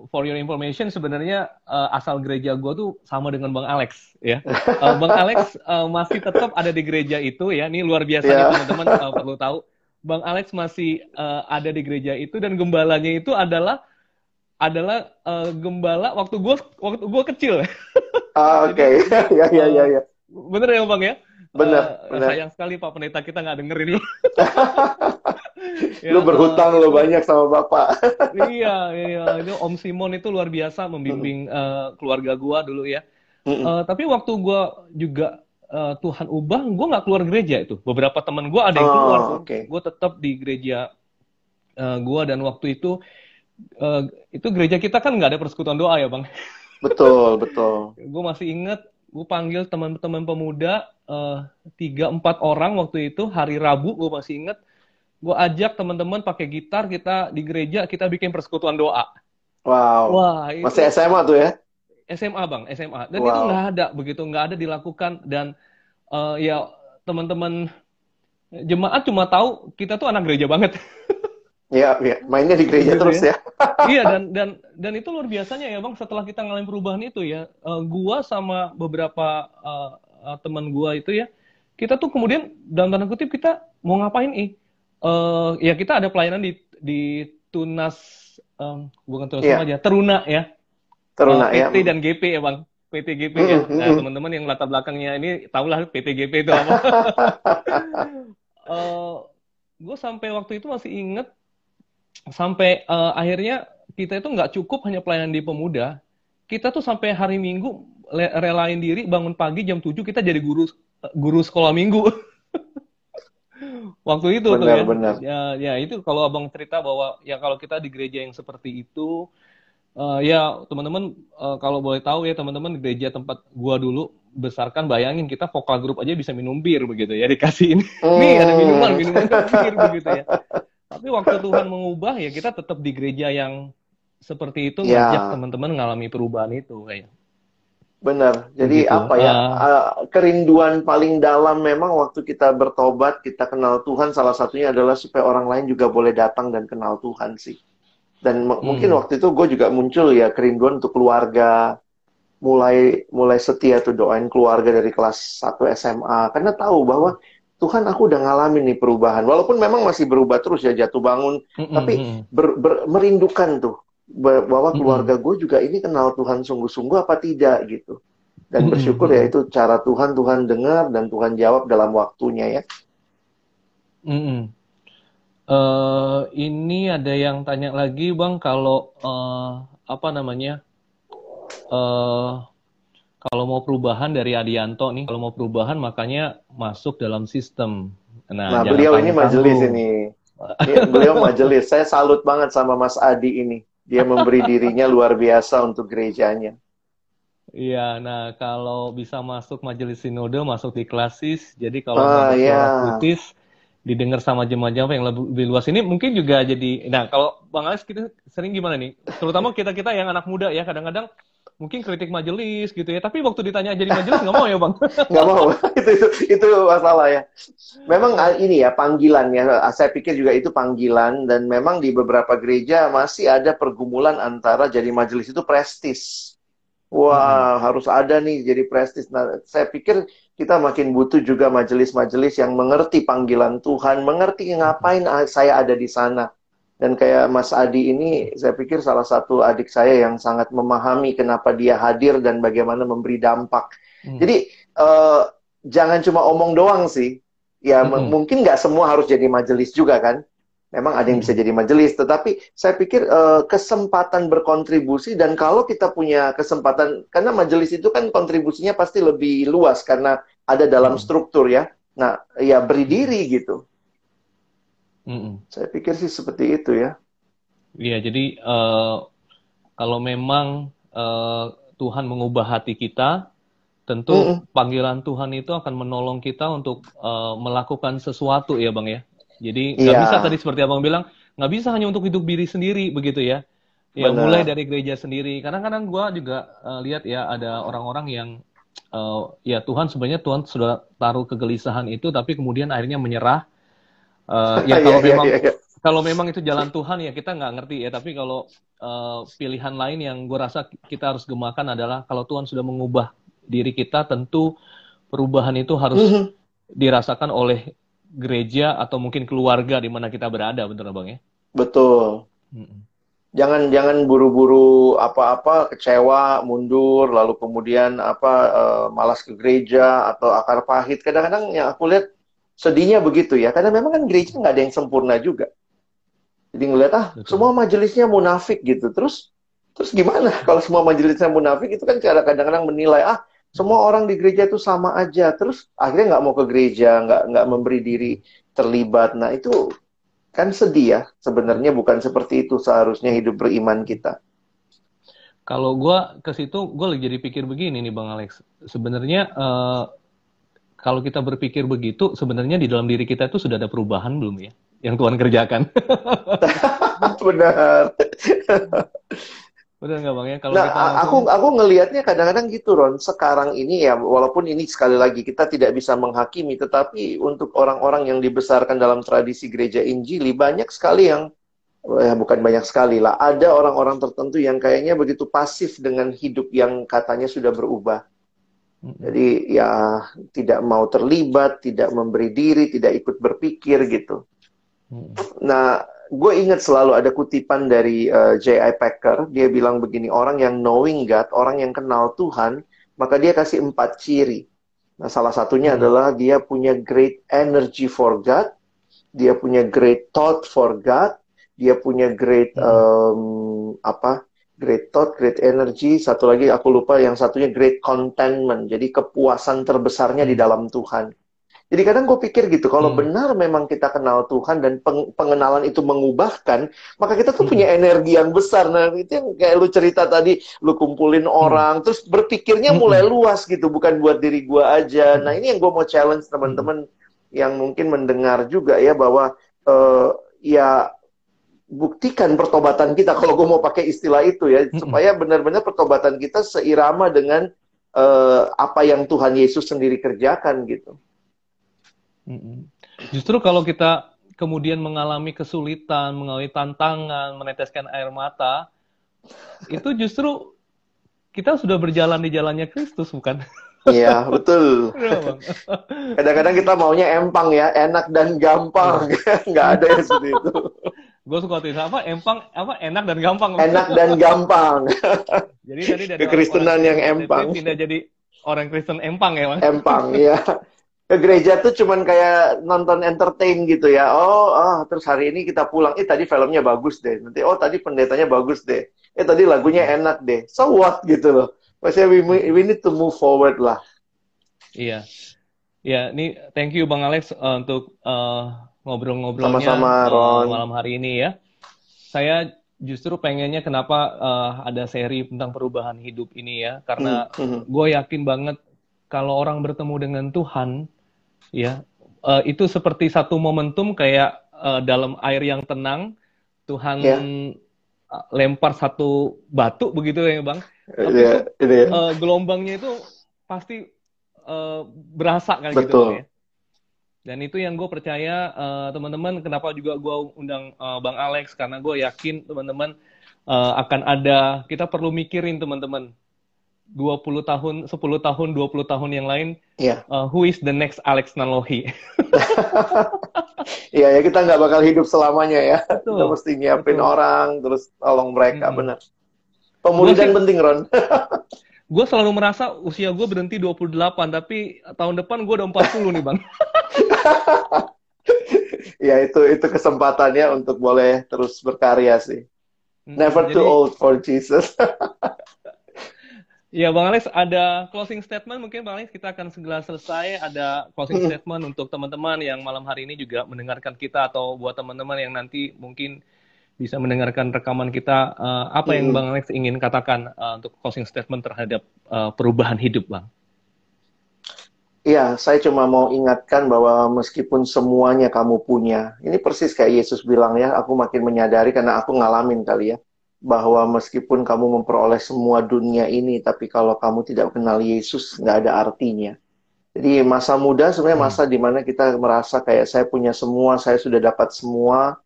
for your information sebenarnya eh, asal gereja gue tuh sama dengan Bang Alex ya. Eh, Bang Alex eh, masih tetap ada di gereja itu ya. Ini luar biasa nih Ya. teman-teman eh, perlu tahu. Bang Alex masih eh, ada di gereja itu dan gembalanya itu adalah adalah eh, gembala waktu gue waktu gue kecil. Ah, oke. ya, ya, ya, ya. Bener ya Bang ya? Bener, Eh, bener. sayang sekali Pak Pendeta kita nggak dengerin lu. Ya, Lu berhutang eh, lo banyak sama Bapak. iya, iya, itu Om Simon itu luar biasa membimbing eh, keluarga gua dulu ya. Eh, tapi waktu gua juga uh, Tuhan ubah, gue nggak keluar gereja itu. Beberapa teman gue ada yang keluar, Oh, oke. gue tetap di gereja uh, gue dan waktu itu uh, itu gereja kita kan nggak ada persekutuan doa ya bang. Betul, betul. gue masih inget, gue panggil teman-teman pemuda uh, tiga empat orang waktu itu hari Rabu gue masih inget, gue ajak teman-teman pakai gitar kita di gereja kita bikin persekutuan doa. Wow. Wah, itu Masih SMA tuh ya? SMA bang, SMA. Dan Wow. itu nggak ada begitu, nggak ada dilakukan dan eh, ya teman-teman jemaat cuma tahu kita tuh anak gereja banget. Iya, iya. Mainnya di gereja Gitu terus ya. iya dan dan dan itu luar biasanya ya bang. Setelah kita ngalamin perubahan itu ya, eh, gua sama beberapa eh, eh, teman gua itu ya, kita tuh kemudian dalam tanda kutip kita mau ngapain ih? Eh, ya kita ada pelayanan di di Tunas, em, bukan Tunas Iya. aja, Teruna ya. Teruna Eh, ya. PT dan GP ya bang. PT GP ya. Mm, mm, Nah mm. teman-teman yang latar belakangnya ini tahulah PT GP itu apa. gue sampai waktu itu masih inget sampai eh, akhirnya kita itu nggak cukup hanya pelayanan di pemuda. Kita tuh sampai hari Minggu relain diri bangun pagi jam 7 kita jadi guru guru sekolah minggu. Waktu itu tuh Benar, ya. benar. Ya, ya itu kalau abang cerita bahwa ya kalau kita di gereja yang seperti itu, eh, ya teman-teman eh, kalau boleh tahu ya teman-teman di gereja tempat gua dulu besarkan bayangin kita vokal grup aja bisa minum bir begitu ya dikasih ini nih ada minuman Hmm. minuman bir begitu ya. Tapi waktu Tuhan mengubah ya kita tetap di gereja yang seperti itu Ya. ngajak teman-teman ngalami perubahan itu kayak. Benar. Jadi Begitu. apa ya? Uh, kerinduan paling dalam memang waktu kita bertobat, kita kenal Tuhan salah satunya adalah supaya orang lain juga boleh datang dan kenal Tuhan sih. Dan Hmm. mungkin waktu itu gue juga muncul ya kerinduan untuk keluarga. Mulai mulai setia tuh doain keluarga dari kelas 1 SMA karena tahu bahwa Tuhan aku udah ngalamin nih perubahan. Walaupun memang masih berubah terus ya jatuh bangun, Mm-mm, Tapi mm-mm. ber- ber- merindukan tuh ba- bahwa Mm-mm. keluarga gue juga ini kenal Tuhan sungguh-sungguh apa tidak gitu. Dan bersyukur ya itu cara Tuhan Tuhan dengar dan Tuhan jawab dalam waktunya ya. Mm-mm. Eh, ini ada yang tanya lagi bang kalau eh, apa namanya eh kalau mau perubahan dari Adianto nih kalau mau perubahan makanya masuk dalam sistem. Nah, jangan beliau ini majelis ini. Iya, beliau majelis. Saya salut banget sama Mas Adi ini. Dia memberi dirinya luar biasa untuk gerejanya. Iya, nah kalau bisa masuk majelis sinode, masuk di klasis. Jadi kalau Ah, mau iya. bersuara kritis, didengar sama jemaat-jemaat yang lebih, luas ini mungkin juga jadi. Nah, kalau Bang Alex kita sering gimana nih? Terutama kita kita yang anak muda ya, kadang-kadang mungkin kritik majelis gitu ya. Tapi waktu ditanya jadi majelis nggak mau ya Bang? Nggak mau. itu, itu, itu masalah ya. Memang ah, ini ya panggilan ya. Ah, Saya pikir juga itu panggilan dan memang di beberapa gereja masih ada pergumulan antara jadi majelis itu prestis. Wah, harus ada nih jadi prestis. Nah, saya pikir kita makin butuh juga majelis-majelis yang mengerti panggilan Tuhan, mengerti ngapain saya ada di sana. Dan kayak Mas Adi ini, saya pikir salah satu adik saya yang sangat memahami kenapa dia hadir dan bagaimana memberi dampak. Hmm. Jadi eh, jangan cuma omong doang sih. Ya m- Mm-mm. mungkin nggak semua harus jadi majelis juga kan. Memang ada yang bisa jadi majelis, tetapi saya pikir eh, kesempatan berkontribusi dan kalau kita punya kesempatan, karena majelis itu kan kontribusinya pasti lebih luas karena ada dalam Mm. struktur ya. Nah, ya beri diri gitu. Mm-mm. Saya pikir sih seperti itu ya. Iya, jadi eh, kalau memang eh, Tuhan mengubah hati kita, tentu Mm-mm. panggilan Tuhan itu akan menolong kita untuk eh, melakukan sesuatu ya, Bang ya. Jadi nggak Iya. bisa tadi seperti abang bilang, nggak bisa hanya untuk hidup diri sendiri begitu ya. Ya Benar. mulai dari gereja sendiri. Kadang-kadang gua juga eh, lihat ya ada orang-orang yang eh, ya Tuhan sebenarnya Tuhan sudah taruh kegelisahan itu, tapi kemudian akhirnya menyerah. Eh, ya Iya, kalau iya, memang iya, iya. kalau memang itu jalan Tuhan ya kita nggak ngerti ya tapi kalau eh, pilihan lain yang gue rasa kita harus gemakan adalah kalau Tuhan sudah mengubah diri kita tentu perubahan itu harus Mhm. dirasakan oleh gereja atau mungkin keluarga di mana kita berada bener bang ya Betul. Mm-mm. Jangan jangan buru-buru apa-apa kecewa mundur lalu kemudian apa eh, malas ke gereja atau akar pahit kadang-kadang yang aku lihat sedihnya begitu ya karena memang kan gereja nggak ada yang sempurna juga jadi ngeliat ah Betul. semua majelisnya munafik gitu terus terus gimana kalau semua majelisnya munafik itu kan cara kadang-kadang menilai ah Semua orang di gereja itu sama aja. Terus akhirnya nggak mau ke gereja, nggak nggak memberi diri terlibat. Nah itu kan sedih ya. Sebenarnya bukan seperti itu seharusnya hidup beriman kita. Kalau gue ke situ, gue lagi jadi pikir begini nih Bang Alex. Sebenarnya uh, kalau kita berpikir begitu, sebenarnya di dalam diri kita itu sudah ada perubahan belum ya? Yang Tuhan kerjakan. Benar. Benar nggak bang ya? Kalau nah, kita aku aku ngelihatnya kadang-kadang gitu Ron. Sekarang ini ya, walaupun ini sekali lagi kita tidak bisa menghakimi, tetapi untuk orang-orang yang dibesarkan dalam tradisi gereja Injili banyak sekali yang ya bukan banyak sekali lah. Ada orang-orang tertentu yang kayaknya begitu pasif dengan hidup yang katanya sudah berubah. Jadi ya tidak mau terlibat, tidak memberi diri, tidak ikut berpikir gitu. Nah, gue ingat selalu ada kutipan dari uh, eh, J.I. Packer. Dia bilang begini, orang yang knowing God, orang yang kenal Tuhan, maka dia kasih empat ciri. Nah, salah satunya hmm. adalah dia punya great energy for God, dia punya great thought for God, dia punya great hmm. um, apa? Great thought, great energy. Satu lagi aku lupa, yang satunya great contentment. Jadi kepuasan terbesarnya di hmm. dalam Tuhan. Jadi kadang gue pikir gitu, kalau hmm. benar memang kita kenal Tuhan dan peng pengenalan itu mengubahkan, maka kita tuh hmm. punya energi yang besar. Nah itu yang kayak lu cerita tadi, lu kumpulin hmm. orang, terus berpikirnya hmm. mulai luas gitu, bukan buat diri gue aja. Hmm. Nah ini yang gue mau challenge teman-teman hmm. yang mungkin mendengar juga ya bahwa uh, ya buktikan pertobatan kita kalau gue mau pakai istilah itu ya, hmm. supaya benar-benar pertobatan kita seirama dengan uh, apa yang Tuhan Yesus sendiri kerjakan gitu. Justru kalau kita kemudian mengalami kesulitan, mengalami tantangan, meneteskan air mata, itu justru kita sudah berjalan di jalannya Kristus, bukan? Iya, betul. Iya, Kadang-kadang kita maunya empang ya, enak dan gampang. Nggak ada yang seperti itu. Gue suka tuh apa empang apa enak dan gampang. Enak dan gampang. jadi tadi dari kekristenan yang empang. Pindah jadi orang Kristen empang ya, Mas? Empang, iya ke gereja tuh cuman kayak nonton entertain gitu ya. Oh, oh, terus hari ini kita pulang. Eh tadi filmnya bagus deh. Nanti oh tadi pendetanya bagus deh. Eh tadi lagunya enak deh. So what gitu loh. Maksudnya we, we need to move forward lah. Iya. Ya, ini thank you Bang Alex uh, untuk uh, ngobrol-ngobrolnya Sama-sama, uh, malam hari ini ya. Saya justru pengennya kenapa uh, ada seri tentang perubahan hidup ini ya, karena mm -hmm. gue yakin banget kalau orang bertemu dengan Tuhan, ya uh, itu seperti satu momentum kayak uh, dalam air yang tenang Tuhan yeah. lempar satu batu begitu ya bang tapi yeah, itu, yeah. Uh, gelombangnya itu pasti uh, berasa kan gitu, Betul. gitu ya dan itu yang gue percaya uh, teman-teman kenapa juga gue undang uh, bang Alex karena gue yakin teman-teman uh, akan ada kita perlu mikirin teman-teman 20 tahun, 10 tahun, 20 tahun yang lain, yeah. uh, who is the next Alex Nalohi? Iya ya kita nggak bakal hidup selamanya ya. Betul. Kita mesti nyiapin Betul. orang, terus tolong mereka, hmm. benar. Pemulihan penting, Ron. gue selalu merasa usia gue berhenti 28, tapi tahun depan gue udah 40 nih, Bang. ya itu itu kesempatannya untuk boleh terus berkarya sih. Hmm, Never Jadi, too old for Jesus. Ya, Bang Alex, ada closing statement mungkin Bang Alex kita akan segera selesai. Ada closing statement untuk teman-teman yang malam hari ini juga mendengarkan kita atau buat teman-teman yang nanti mungkin bisa mendengarkan rekaman kita. Uh, apa yang hmm. Bang Alex ingin katakan uh, untuk closing statement terhadap uh, perubahan hidup, Bang? Iya, saya cuma mau ingatkan bahwa meskipun semuanya kamu punya, ini persis kayak Yesus bilang ya, aku makin menyadari karena aku ngalamin kali ya bahwa meskipun kamu memperoleh semua dunia ini, tapi kalau kamu tidak kenal Yesus, nggak ada artinya. Jadi masa muda sebenarnya hmm. masa hmm. di mana kita merasa kayak saya punya semua, saya sudah dapat semua,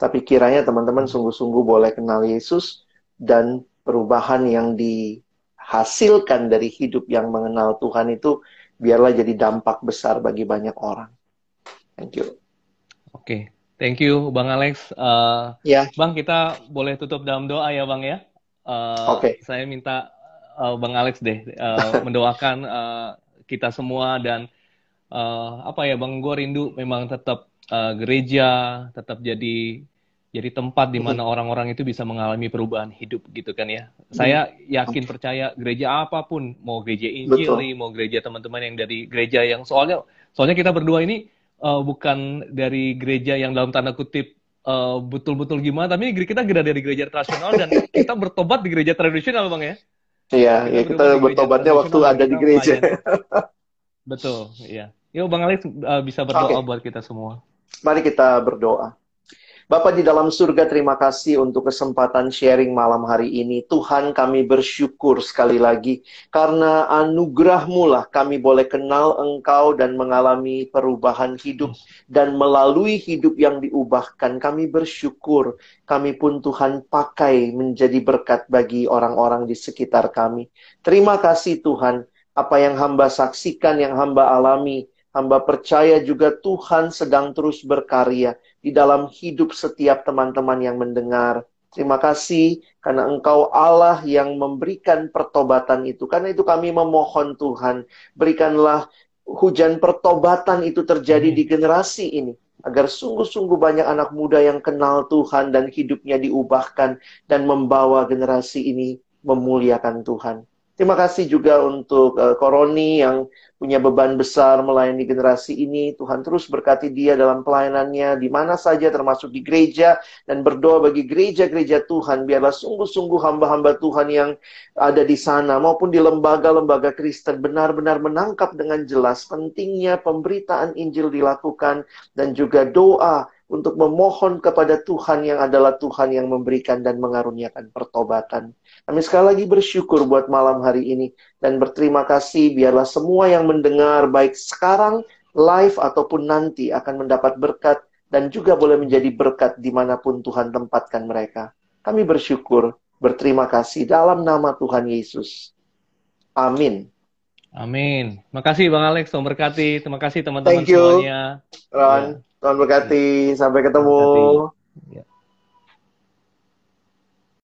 tapi kiranya teman-teman sungguh-sungguh boleh kenal Yesus dan perubahan yang dihasilkan dari hidup yang mengenal Tuhan itu biarlah jadi dampak besar bagi banyak orang. Thank you. Oke, okay. Thank you, Bang Alex. Uh, ya. Bang, kita boleh tutup dalam doa ya, Bang ya. Uh, Oke. Okay. Saya minta uh, Bang Alex deh uh, mendoakan uh, kita semua dan uh, apa ya, Bang, gue rindu memang tetap uh, gereja, tetap jadi jadi tempat di mana orang-orang itu bisa mengalami perubahan hidup gitu kan ya. Saya yakin percaya gereja apa pun, mau gereja Injil nih, mau gereja teman-teman yang dari gereja yang soalnya soalnya kita berdua ini uh, bukan dari gereja yang dalam tanda kutip uh, betul-betul gimana, tapi kita gereja dari gereja tradisional dan kita bertobat di gereja tradisional bang ya. Iya, kita, ya kita bertobatnya waktu ada di gereja. Betul, iya. Yuk Bang Alex uh, bisa berdoa okay. buat kita semua. Mari kita berdoa. Bapak di dalam surga, terima kasih untuk kesempatan sharing malam hari ini. Tuhan kami bersyukur sekali lagi karena anugerahmu lah kami boleh kenal Engkau dan mengalami perubahan hidup. Dan melalui hidup yang diubahkan, kami bersyukur. Kami pun Tuhan pakai menjadi berkat bagi orang-orang di sekitar kami. Terima kasih Tuhan, apa yang hamba saksikan, yang hamba alami. Hamba percaya juga Tuhan sedang terus berkarya di dalam hidup setiap teman-teman yang mendengar. Terima kasih karena Engkau Allah yang memberikan pertobatan itu. Karena itu kami memohon Tuhan, berikanlah hujan pertobatan itu terjadi di generasi ini. Agar sungguh-sungguh banyak anak muda yang kenal Tuhan dan hidupnya diubahkan dan membawa generasi ini memuliakan Tuhan. Terima kasih juga untuk uh, Koroni yang punya beban besar melayani generasi ini. Tuhan terus berkati dia dalam pelayanannya di mana saja termasuk di gereja dan berdoa bagi gereja-gereja Tuhan. Biarlah sungguh-sungguh hamba-hamba Tuhan yang ada di sana maupun di lembaga-lembaga Kristen benar-benar menangkap dengan jelas pentingnya pemberitaan Injil dilakukan dan juga doa untuk memohon kepada Tuhan yang adalah Tuhan yang memberikan dan mengaruniakan pertobatan. Kami sekali lagi bersyukur buat malam hari ini dan berterima kasih biarlah semua yang mendengar baik sekarang, live ataupun nanti akan mendapat berkat dan juga boleh menjadi berkat di mana pun Tuhan tempatkan mereka. Kami bersyukur, berterima kasih dalam nama Tuhan Yesus. Amin. Amin. Makasih Bang Alex, Tuhan berkati. Terima kasih teman-teman semuanya. Ron. Ya. Tuhan berkati. Sampai ketemu. Berkati. Ya.